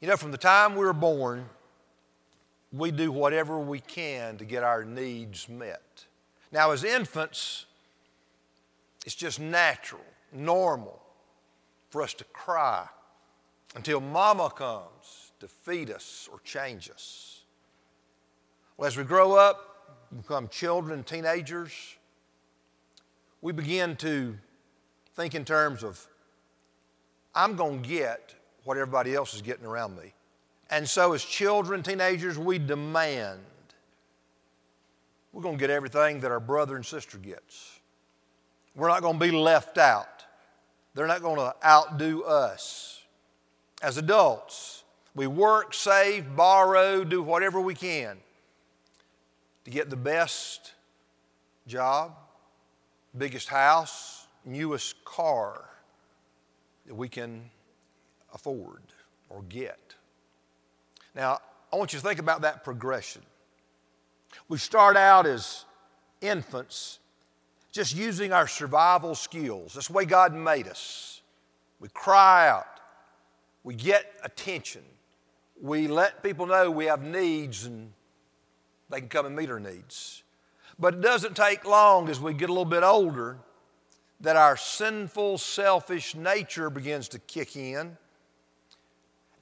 You know, from the time we were born, we do whatever we can to get our needs met. Now, as infants, it's just natural, normal for us to cry until mama comes to feed us or change us. Well, as we grow up, become children, teenagers, we begin to think in terms of, I'm going to get what everybody else is getting around me. And so, as children, teenagers, we demand we're going to get everything that our brother and sister gets. We're not going to be left out. They're not going to outdo us. As adults, we work, save, borrow, do whatever we can to get the best job, biggest house, newest car that we can afford or get. Now, I want you to think about that progression. We start out as infants just using our survival skills. That's the way God made us. We cry out, we get attention, we let people know we have needs and they can come and meet our needs. But it doesn't take long as we get a little bit older that our sinful, selfish nature begins to kick in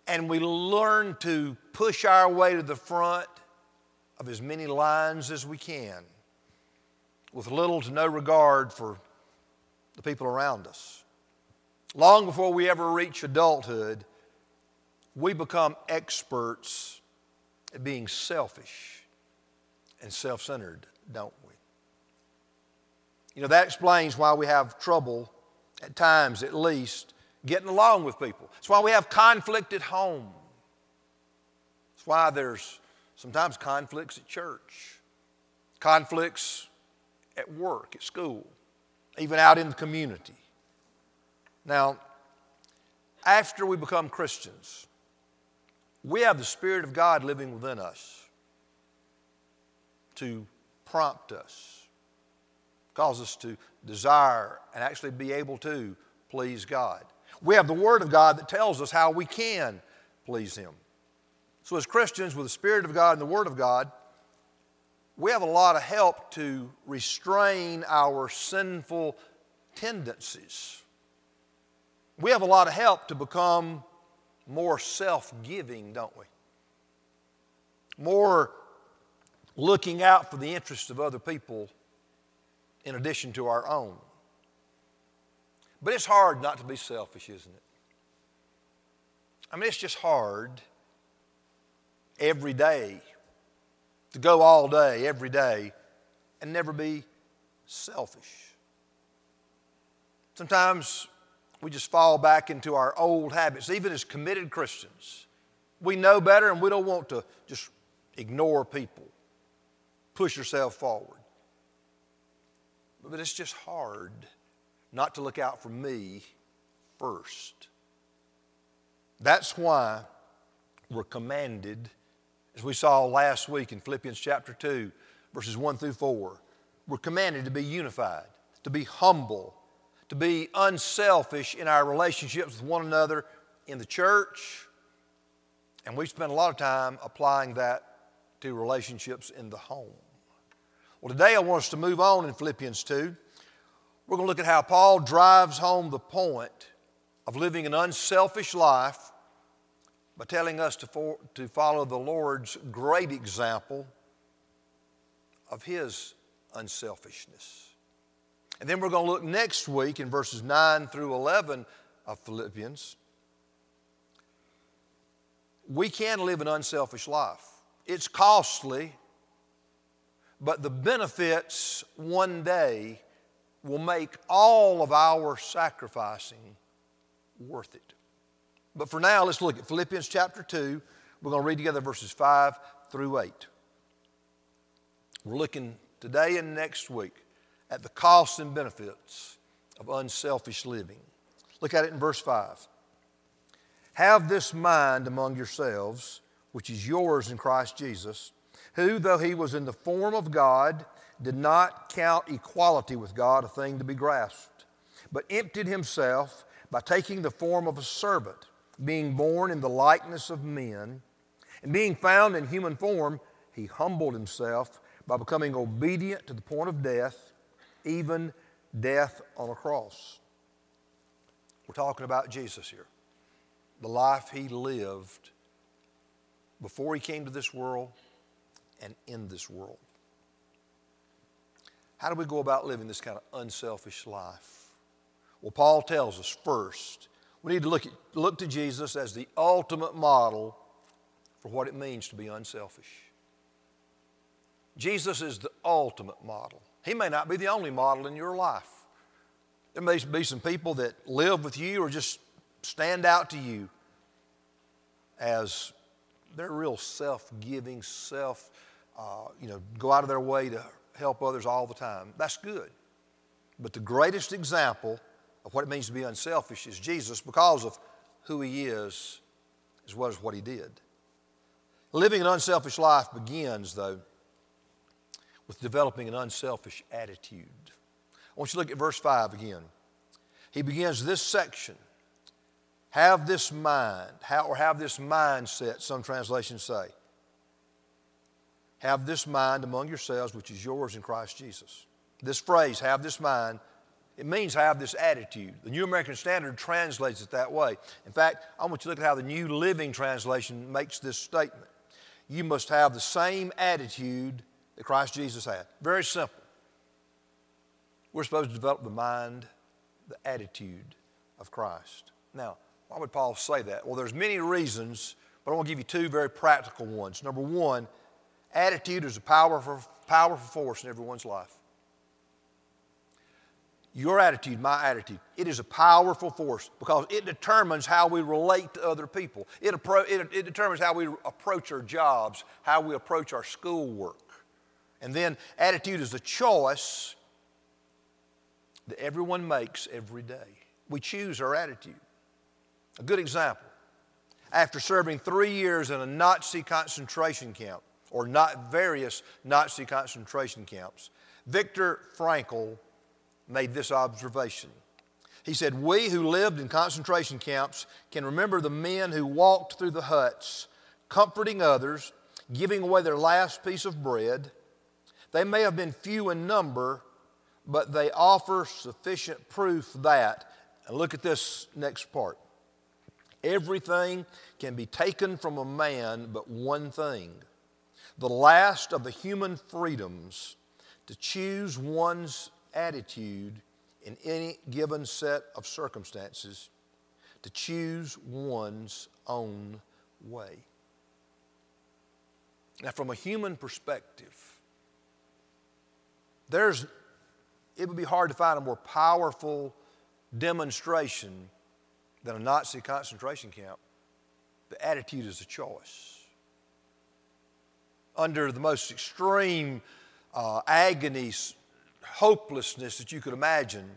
and we learn to push our way to the front of as many lines as we can with little to no regard for the people around us. Long before we ever reach adulthood, we become experts at being selfish and self centered, don't we? You know, that explains why we have trouble, at times at least, getting along with people. It's why we have conflict at home. It's why there's sometimes conflicts at church, conflicts at work, at school, even out in the community. Now, after we become Christians, we have the Spirit of God living within us to prompt us, cause us to desire and actually be able to please God. We have the Word of God that tells us how we can please Him. So, as Christians with the Spirit of God and the Word of God, we have a lot of help to restrain our sinful tendencies. We have a lot of help to become more self giving, don't we? More looking out for the interests of other people in addition to our own. But it's hard not to be selfish, isn't it? I mean, it's just hard every day to go all day, every day, and never be selfish. Sometimes we just fall back into our old habits, even as committed Christians. We know better and we don't want to just ignore people, push yourself forward. But it's just hard not to look out for me first. That's why we're commanded, as we saw last week in Philippians chapter 2, verses 1 through 4, we're commanded to be unified, to be humble, to be unselfish in our relationships with one another in the church. And we spend a lot of time applying that to relationships in the home. Well, today I want us to move on in Philippians 2 we're going to look at how Paul drives home the point of living an unselfish life by telling us to, for, to follow the Lord's great example of his unselfishness. And then we're going to look next week in verses 9 through 11 of Philippians. We can live an unselfish life. It's costly, but the benefits one day will make all of our sacrificing worth it. But for now, let's look at Philippians chapter 2. We're going to read together verses 5 through 8. We're looking today and next week at the costs and benefits of unselfish living. Look at it in verse 5. Have this mind among yourselves, which is yours in Christ Jesus, who, though he was in the form of God, did not count equality with God a thing to be grasped, but emptied himself by taking the form of a servant, being born in the likeness of men, and being found in human form, he humbled himself by becoming obedient to the point of death, even death on a cross. We're talking about Jesus here. The life he lived before he came to this world and in this world. How do we go about living this kind of unselfish life? Well, Paul tells us first, we need to look, at, look to Jesus as the ultimate model for what it means to be unselfish. Jesus is the ultimate model. He may not be the only model in your life. There may be some people that live with you or just stand out to you as they're real self giving, self, uh, you know, go out of their way to help others all the time. That's good. But the greatest example of what it means to be unselfish is Jesus because of who he is as well as what he did. Living an unselfish life begins, though, with developing an unselfish attitude. I want you to look at verse 5 again. He begins this section have this mind, or have this mindset, some translations say. Have this mind among yourselves, which is yours in Christ Jesus. This phrase, have this mind, it means have this attitude. The New American Standard translates it that way. In fact, I want you to look at how the New Living Translation makes this statement. You must have the same attitude that Christ Jesus had. Very simple. We're supposed to develop the mind, the attitude of Christ. Now, why would Paul say that? Well, there's many reasons, but I want to give you two very practical ones. Number one, attitude is a powerful, powerful force in everyone's life. Your attitude, my attitude, it is a powerful force because it determines how we relate to other people. It, appro- it, it determines how we approach our jobs, how we approach our schoolwork. And then attitude is a choice that everyone makes every day. We choose our attitude. A good example after serving three years in a Nazi concentration camp, or not various Nazi concentration camps, Viktor Frankl made this observation. He said, We who lived in concentration camps can remember the men who walked through the huts, comforting others, giving away their last piece of bread. They may have been few in number, but they offer sufficient proof that, and look at this next part Everything can be taken from a man but one thing the last of the human freedoms to choose one's attitude in any given set of circumstances, to choose one's own way. Now, from a human perspective, there's, it would be hard to find a more powerful demonstration than a Nazi concentration camp, the attitude is a choice. Under the most extreme uh, agonies, hopelessness that you could imagine,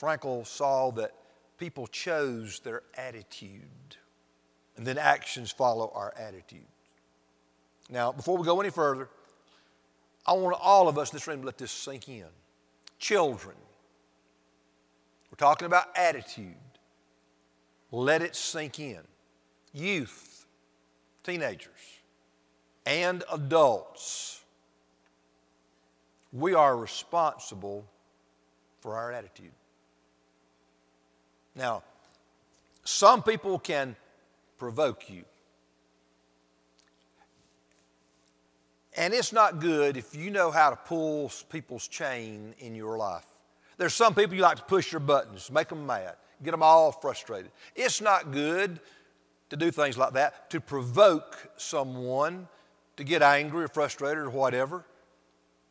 Frankl saw that people chose their attitude, and then actions follow our attitude. Now, before we go any further, I want all of us in this room to let this sink in. Children, we're talking about attitude. Let it sink in. Youth, teenagers, and adults, we are responsible for our attitude. Now, some people can provoke you. And it's not good if you know how to pull people's chain in your life. There's some people you like to push your buttons, make them mad, get them all frustrated. It's not good to do things like that, to provoke someone to get angry or frustrated or whatever.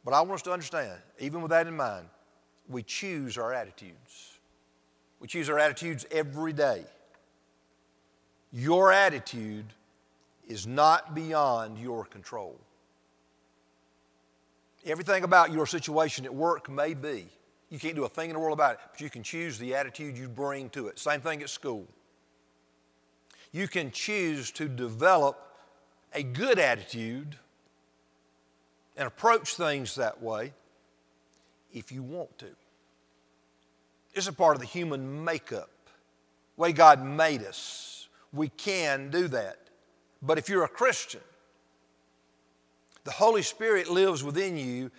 But I want us to understand, even with that in mind, we choose our attitudes. We choose our attitudes every day. Your attitude is not beyond your control. Everything about your situation at work may be, you can't do a thing in the world about it, but you can choose the attitude you bring to it. Same thing at school. You can choose to develop a good attitude and approach things that way if you want to. It's a part of the human makeup way God made us. We can do that. But if you're a Christian, the Holy Spirit lives within you,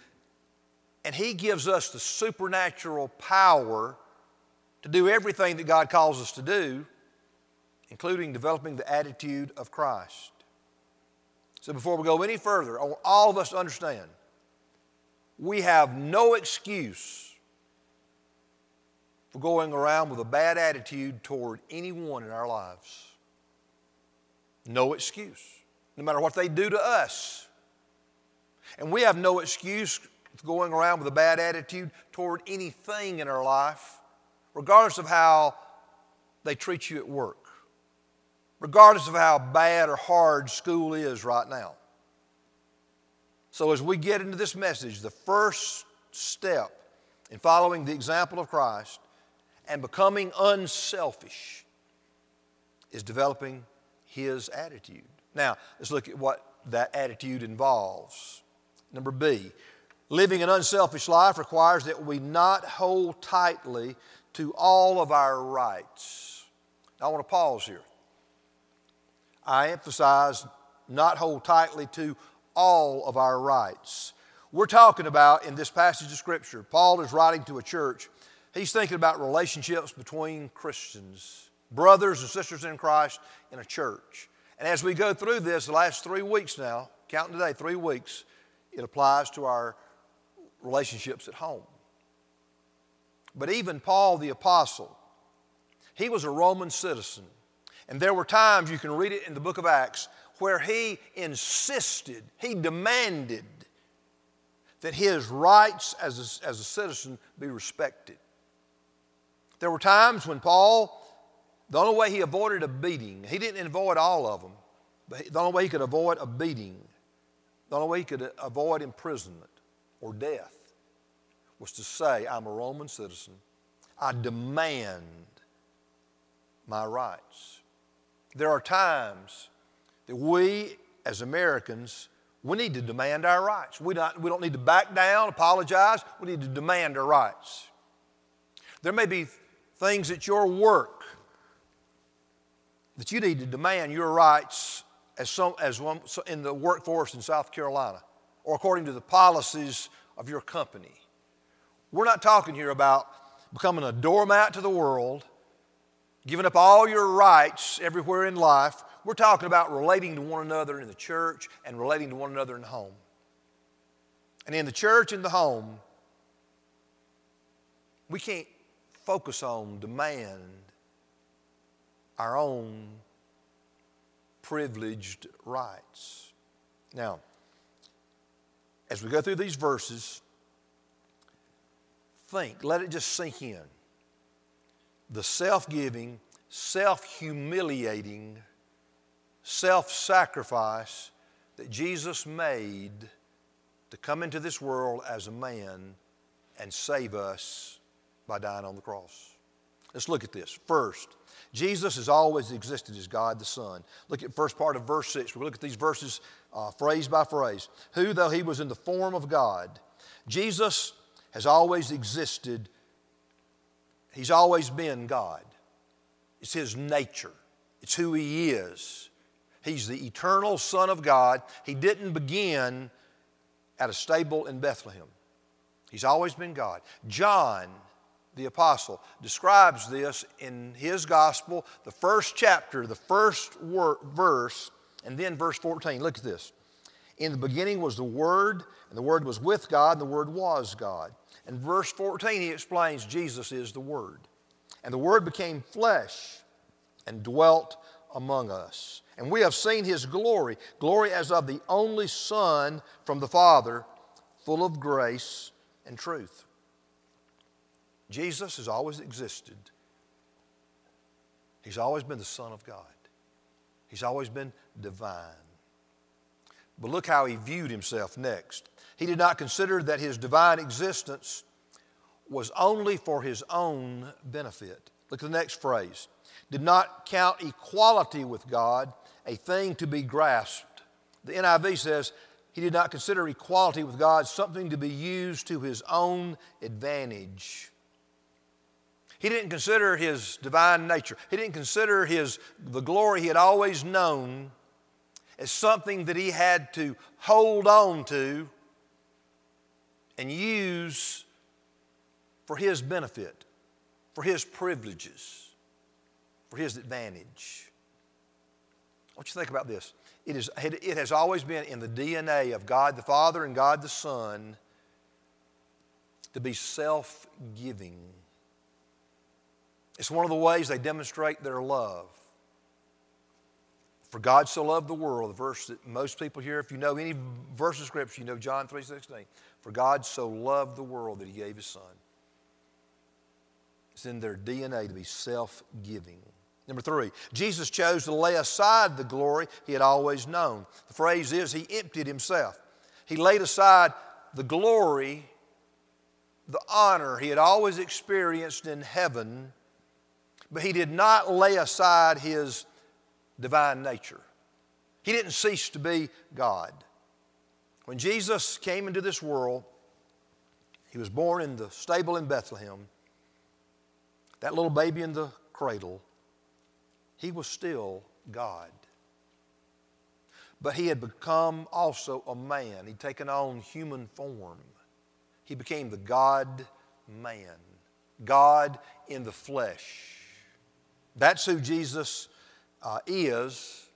and He gives us the supernatural power to do everything that God calls us to do, including developing the attitude of Christ. So, before we go any further, I want all of us to understand we have no excuse for going around with a bad attitude toward anyone in our lives. No excuse, no matter what they do to us. And we have no excuse for going around with a bad attitude toward anything in our life, regardless of how they treat you at work, regardless of how bad or hard school is right now. So, as we get into this message, the first step in following the example of Christ and becoming unselfish is developing his attitude. Now, let's look at what that attitude involves. Number B, living an unselfish life requires that we not hold tightly to all of our rights. Now, I want to pause here. I emphasize not hold tightly to all of our rights. We're talking about in this passage of Scripture, Paul is writing to a church He's thinking about relationships between Christians, brothers and sisters in Christ in a church. And as we go through this, the last three weeks now, counting today, three weeks, it applies to our relationships at home. But even Paul the Apostle, he was a Roman citizen. And there were times, you can read it in the book of Acts, where he insisted, he demanded that his rights as a, as a citizen be respected. There were times when Paul, the only way he avoided a beating, he didn't avoid all of them, but the only way he could avoid a beating, the only way he could avoid imprisonment or death was to say, I'm a Roman citizen. I demand my rights. There are times that we as Americans, we need to demand our rights. We don't, we don't need to back down, apologize. We need to demand our rights. There may be things at your work that you need to demand your rights as, some, as one, in the workforce in South Carolina or according to the policies of your company. We're not talking here about becoming a doormat to the world, giving up all your rights everywhere in life. We're talking about relating to one another in the church and relating to one another in the home. And in the church and the home, we can't focus on, demand our own privileged rights. Now, as we go through these verses, think, let it just sink in. The self giving, self humiliating, self sacrifice that Jesus made to come into this world as a man and save us by dying on the cross. Let's look at this. First, Jesus has always existed as God the Son. Look at first part of verse 6. We look at these verses uh, phrase by phrase. Who, though he was in the form of God, Jesus has always existed. He's always been God. It's his nature, it's who he is. He's the eternal Son of God. He didn't begin at a stable in Bethlehem. He's always been God. John the apostle, describes this in his gospel, the first chapter, the first wor- verse, and then verse 14. Look at this. In the beginning was the Word, and the Word was with God, and the Word was God. And verse 14, he explains Jesus is the Word. And the Word became flesh and dwelt among us. And we have seen his glory, glory as of the only Son from the Father, full of grace and truth. Jesus has always existed. He's always been the Son of God. He's always been divine. But look how he viewed himself next. He did not consider that his divine existence was only for his own benefit. Look at the next phrase. Did not count equality with God a thing to be grasped. The NIV says, he did not consider equality with God something to be used to his own advantage. He didn't consider his divine nature. He didn't consider his, the glory he had always known as something that he had to hold on to and use for his benefit, for his privileges, for his advantage. I want you to think about this. It, is, it has always been in the DNA of God the Father and God the Son to be self giving. It's one of the ways they demonstrate their love. For God so loved the world, the verse that most people hear, if you know any verse of Scripture, you know John 3.16. For God so loved the world that He gave His Son. It's in their DNA to be self-giving. Number three, Jesus chose to lay aside the glory He had always known. The phrase is He emptied Himself. He laid aside the glory, the honor He had always experienced in heaven but he did not lay aside his divine nature. He didn't cease to be God. When Jesus came into this world, he was born in the stable in Bethlehem. That little baby in the cradle, he was still God. But he had become also a man. He'd taken on human form. He became the God man, God in the flesh. That's who Jesus uh, is,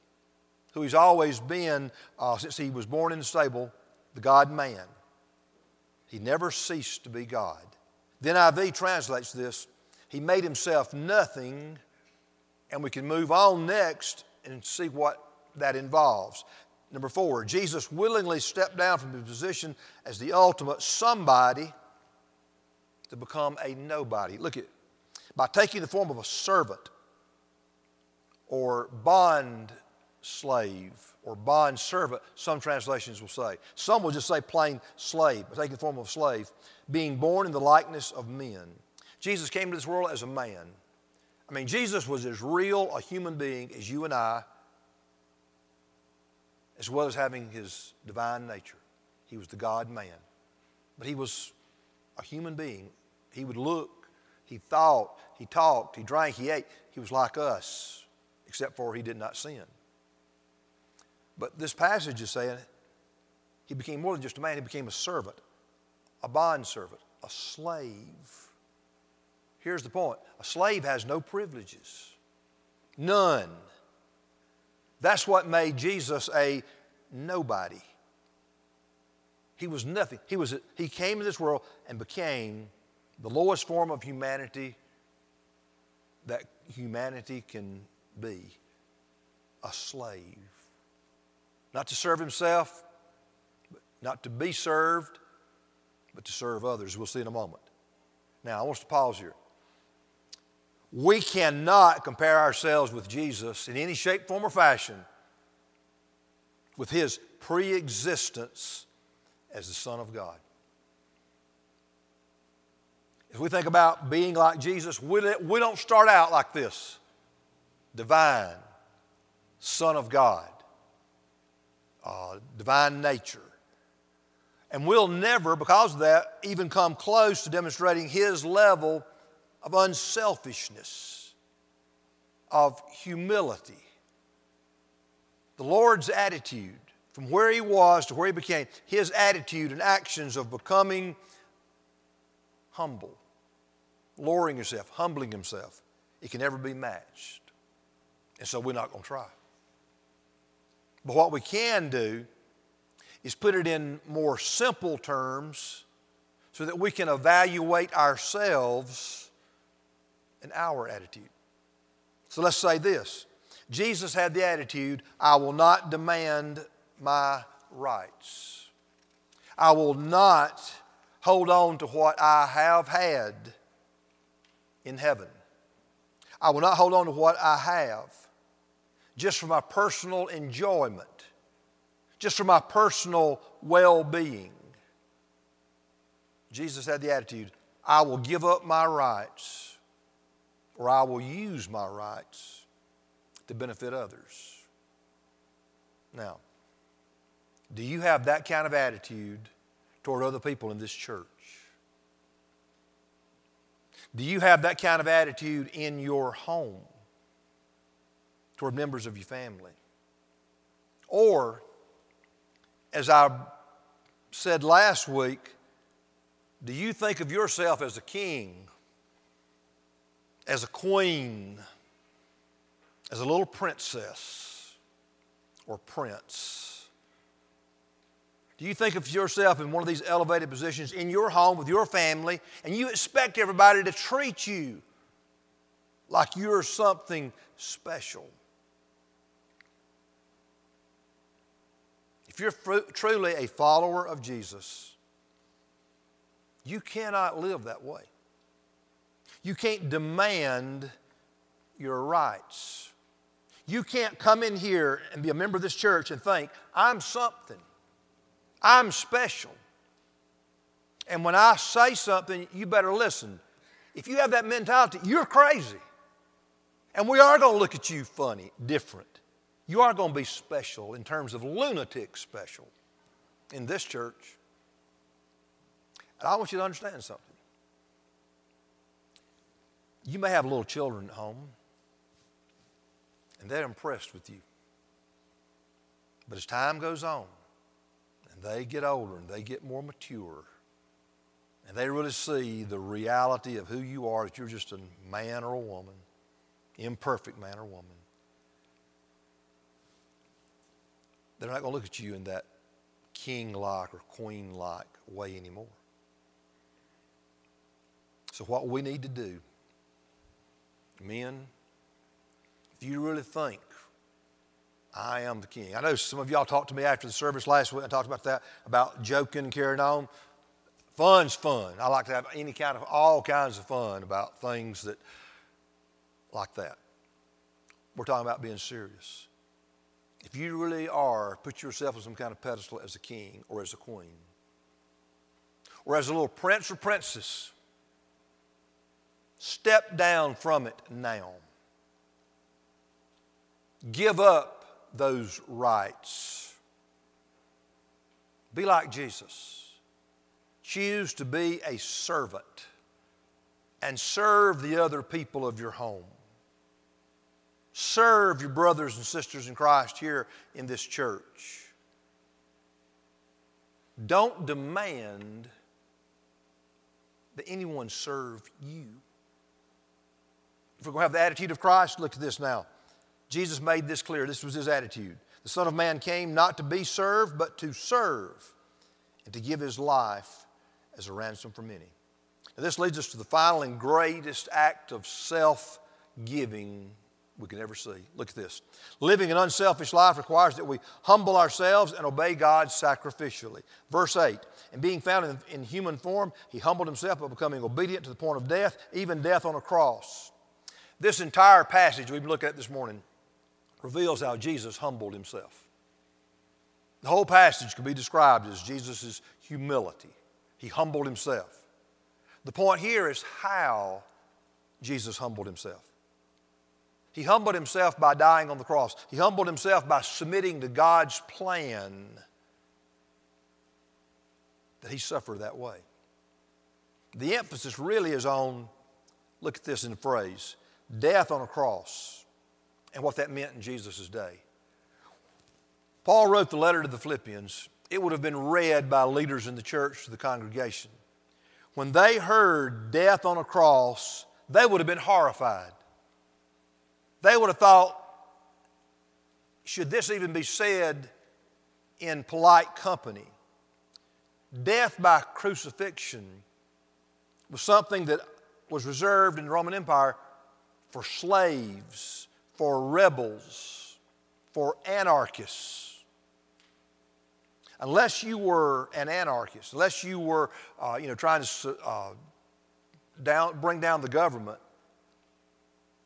who he's always been uh, since he was born in the stable, the God man. He never ceased to be God. The NIV translates this He made himself nothing, and we can move on next and see what that involves. Number four, Jesus willingly stepped down from his position as the ultimate somebody to become a nobody. Look at by taking the form of a servant or bond slave or bond servant, some translations will say. Some will just say plain slave, taking the form of slave, being born in the likeness of men. Jesus came to this world as a man. I mean, Jesus was as real a human being as you and I, as well as having his divine nature. He was the God man. But he was a human being. He would look, he thought, he talked, he drank, he ate. He was like us except for he did not sin. But this passage is saying he became more than just a man, he became a servant, a bond servant, a slave. Here's the point a slave has no privileges, none. That's what made Jesus a nobody. He was nothing. He, was, he came into this world and became the lowest form of humanity that humanity can be a slave. Not to serve himself, not to be served, but to serve others. We'll see in a moment. Now, I want to pause here. We cannot compare ourselves with Jesus in any shape, form, or fashion with his pre existence as the Son of God. If we think about being like Jesus, we don't start out like this divine, Son of God, uh, divine nature. And we'll never, because of that, even come close to demonstrating his level of unselfishness, of humility. The Lord's attitude, from where he was to where he became, his attitude and actions of becoming humble, lowering himself, humbling himself, it can never be matched. And so we're not going to try. But what we can do is put it in more simple terms so that we can evaluate ourselves and our attitude. So let's say this Jesus had the attitude I will not demand my rights, I will not hold on to what I have had in heaven. I will not hold on to what I have just for my personal enjoyment, just for my personal well being. Jesus had the attitude I will give up my rights or I will use my rights to benefit others. Now, do you have that kind of attitude toward other people in this church? Do you have that kind of attitude in your home toward members of your family? Or, as I said last week, do you think of yourself as a king, as a queen, as a little princess or prince? Do you think of yourself in one of these elevated positions in your home with your family and you expect everybody to treat you like you're something special? If you're truly a follower of Jesus, you cannot live that way. You can't demand your rights. You can't come in here and be a member of this church and think, I'm something, I'm special. And when I say something, you better listen. If you have that mentality, you're crazy. And we are going to look at you funny, different you are going to be special in terms of lunatic special in this church. And I want you to understand something. You may have little children at home, and they're impressed with you. But as time goes on, and they get older and they get more mature, and they really see the reality of who you are, that you're just a man or a woman, imperfect man or woman, They're not going to look at you in that king like or queen like way anymore. So, what we need to do, men, if you really think I am the king, I know some of y'all talked to me after the service last week. I talked about that, about joking and carrying on. Fun's fun. I like to have any kind of, all kinds of fun about things that, like that. We're talking about being serious. If you really are, put yourself on some kind of pedestal as a king or as a queen, or as a little prince or princess, step down from it now. Give up those rights. Be like Jesus. Choose to be a servant and serve the other people of your home. Serve your brothers and sisters in Christ here in this church. Don't demand that anyone serve you. If we're going to have the attitude of Christ, look at this now. Jesus made this clear. This was his attitude. The Son of Man came not to be served, but to serve and to give his life as a ransom for many. And this leads us to the final and greatest act of self giving we can ever see. Look at this. Living an unselfish life requires that we humble ourselves and obey God sacrificially. Verse 8 And being found in, in, human form, he humbled himself by becoming obedient to the point of death, even death on a cross. This entire passage we've looked at this morning reveals how Jesus humbled himself. The whole passage can be described as Jesus' humility. He humbled himself. The point here is how Jesus humbled himself. He humbled himself by dying on the cross. He humbled himself by submitting to God's plan that he suffered that way. The emphasis really is on, look at this in the phrase, death on a cross and what that meant in Jesus' day. Paul wrote the letter to the Philippians. It would have been read by leaders in the church to the congregation. When they heard death on a cross, they would have been horrified. They would have thought, should this even be said in polite company? Death by crucifixion was something that was reserved in the Roman Empire for slaves, for rebels, for anarchists. Unless you were an anarchist, unless you were, uh, you know, trying to uh, down, bring down the government,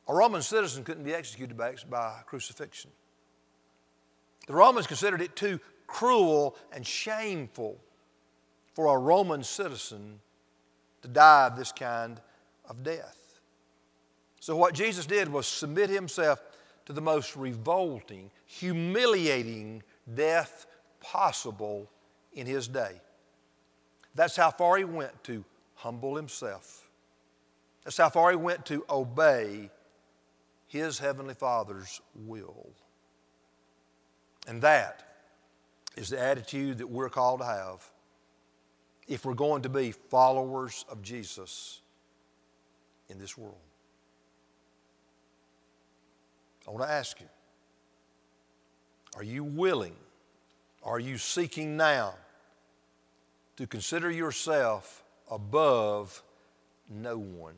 a Roman citizen couldn't be executed by, by crucifixion. The Romans considered it too cruel and shameful for a Roman citizen to die of this kind of death. So, what Jesus did was submit himself to the most revolting, humiliating death possible in his day. That's how far he went to humble himself That's how far he went to obey his heavenly Father's will. And that is the attitude that we're called to have if we're going to be followers of Jesus in this world. I want to ask you are you willing, are you seeking now to consider yourself above no one?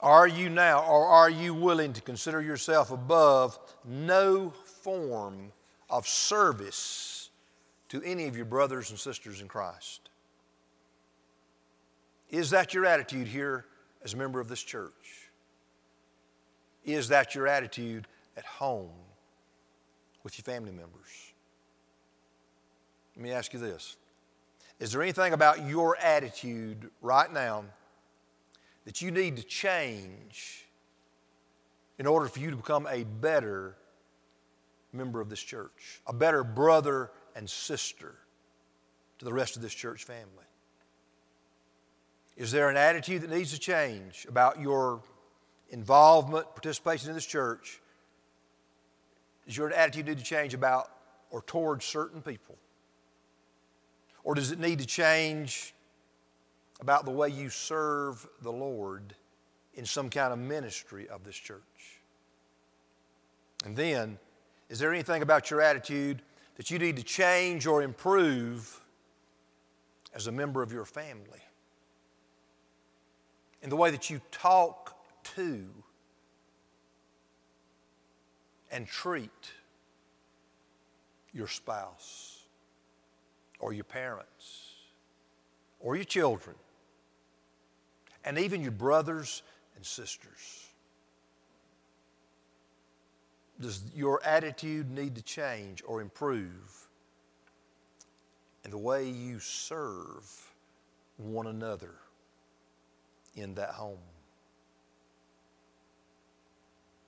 Are you now, or are you willing to consider yourself above no form of service to any of your brothers and sisters in Christ? Is that your attitude here as a member of this church? Is that your attitude at home with your family members? Let me ask you this Is there anything about your attitude right now that you need to change in order for you to become a better member of this church, a better brother and sister to the rest of this church family? Is there an attitude that needs to change about your involvement, participation in this church? Does your attitude need to change about or towards certain people? Or does it need to change about the way you serve the Lord in some kind of ministry of this church? And then, is there anything about your attitude that you need to change or improve as a member of your family? In the way that you talk to and treat your spouse or your parents or your children and even your brothers and sisters. Does your attitude need to change or improve in the way you serve one another in that home?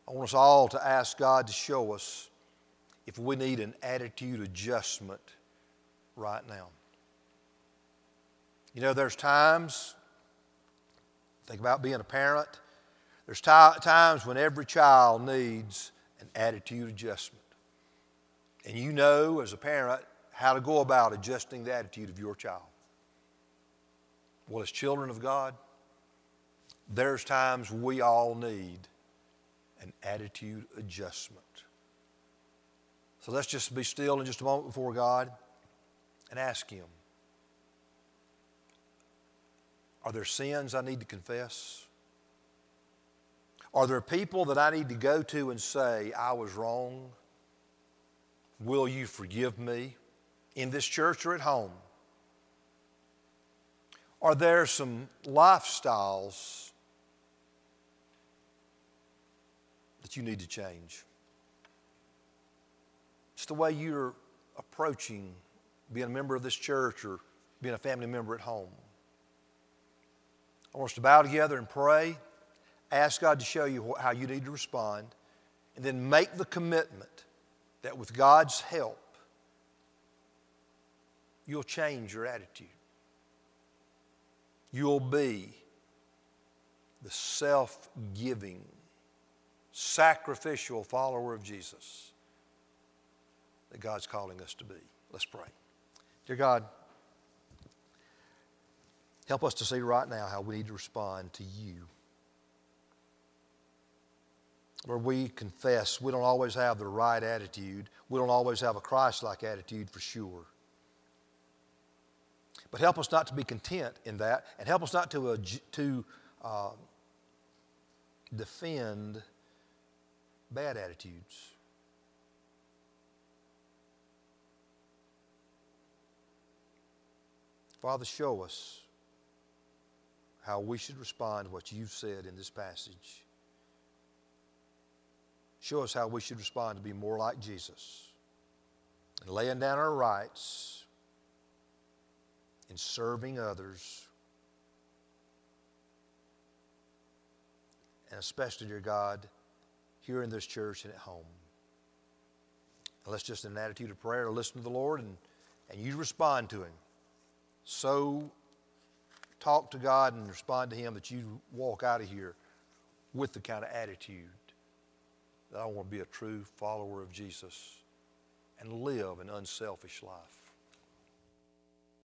I want us all to ask God to show us if we need an attitude adjustment right now. You know, there's times, think about being a parent, there's t- times when every child needs an attitude adjustment. And you know, as a parent, how to go about adjusting the attitude of your child. Well, as children of God, there's times we all need an attitude adjustment. So let's just be still in just a moment before God and ask Him Are there sins I need to confess? Are there people that I need to go to and say, I was wrong? Will you forgive me in this church or at home? Are there some lifestyles that you need to change. It's the way you're approaching being a member of this church or being a family member at home. I want us to bow together and pray, ask God to show you how you need to respond, and then make the commitment that with God's help, you'll change your attitude. You'll be the self giving sacrificial follower of Jesus that God's calling us to be. Let's pray. Dear God, help us to see right now how we need to respond to you. Lord, we confess we don't always have the right attitude. We don't always have a Christ like attitude for sure. But help us not to be content in that, and help us not to, uh, to uh, defend bad attitudes. Father, show us how we should respond to what you've said in this passage. Show us how we should respond to be more like Jesus and laying down our rights in serving others. And especially, dear God, here in this church and at home. And let's just in an attitude of prayer listen to the Lord and, and you respond to Him so talk to God and respond to Him that you walk out of here with the kind of attitude that I want to be a true follower of Jesus and live an unselfish life.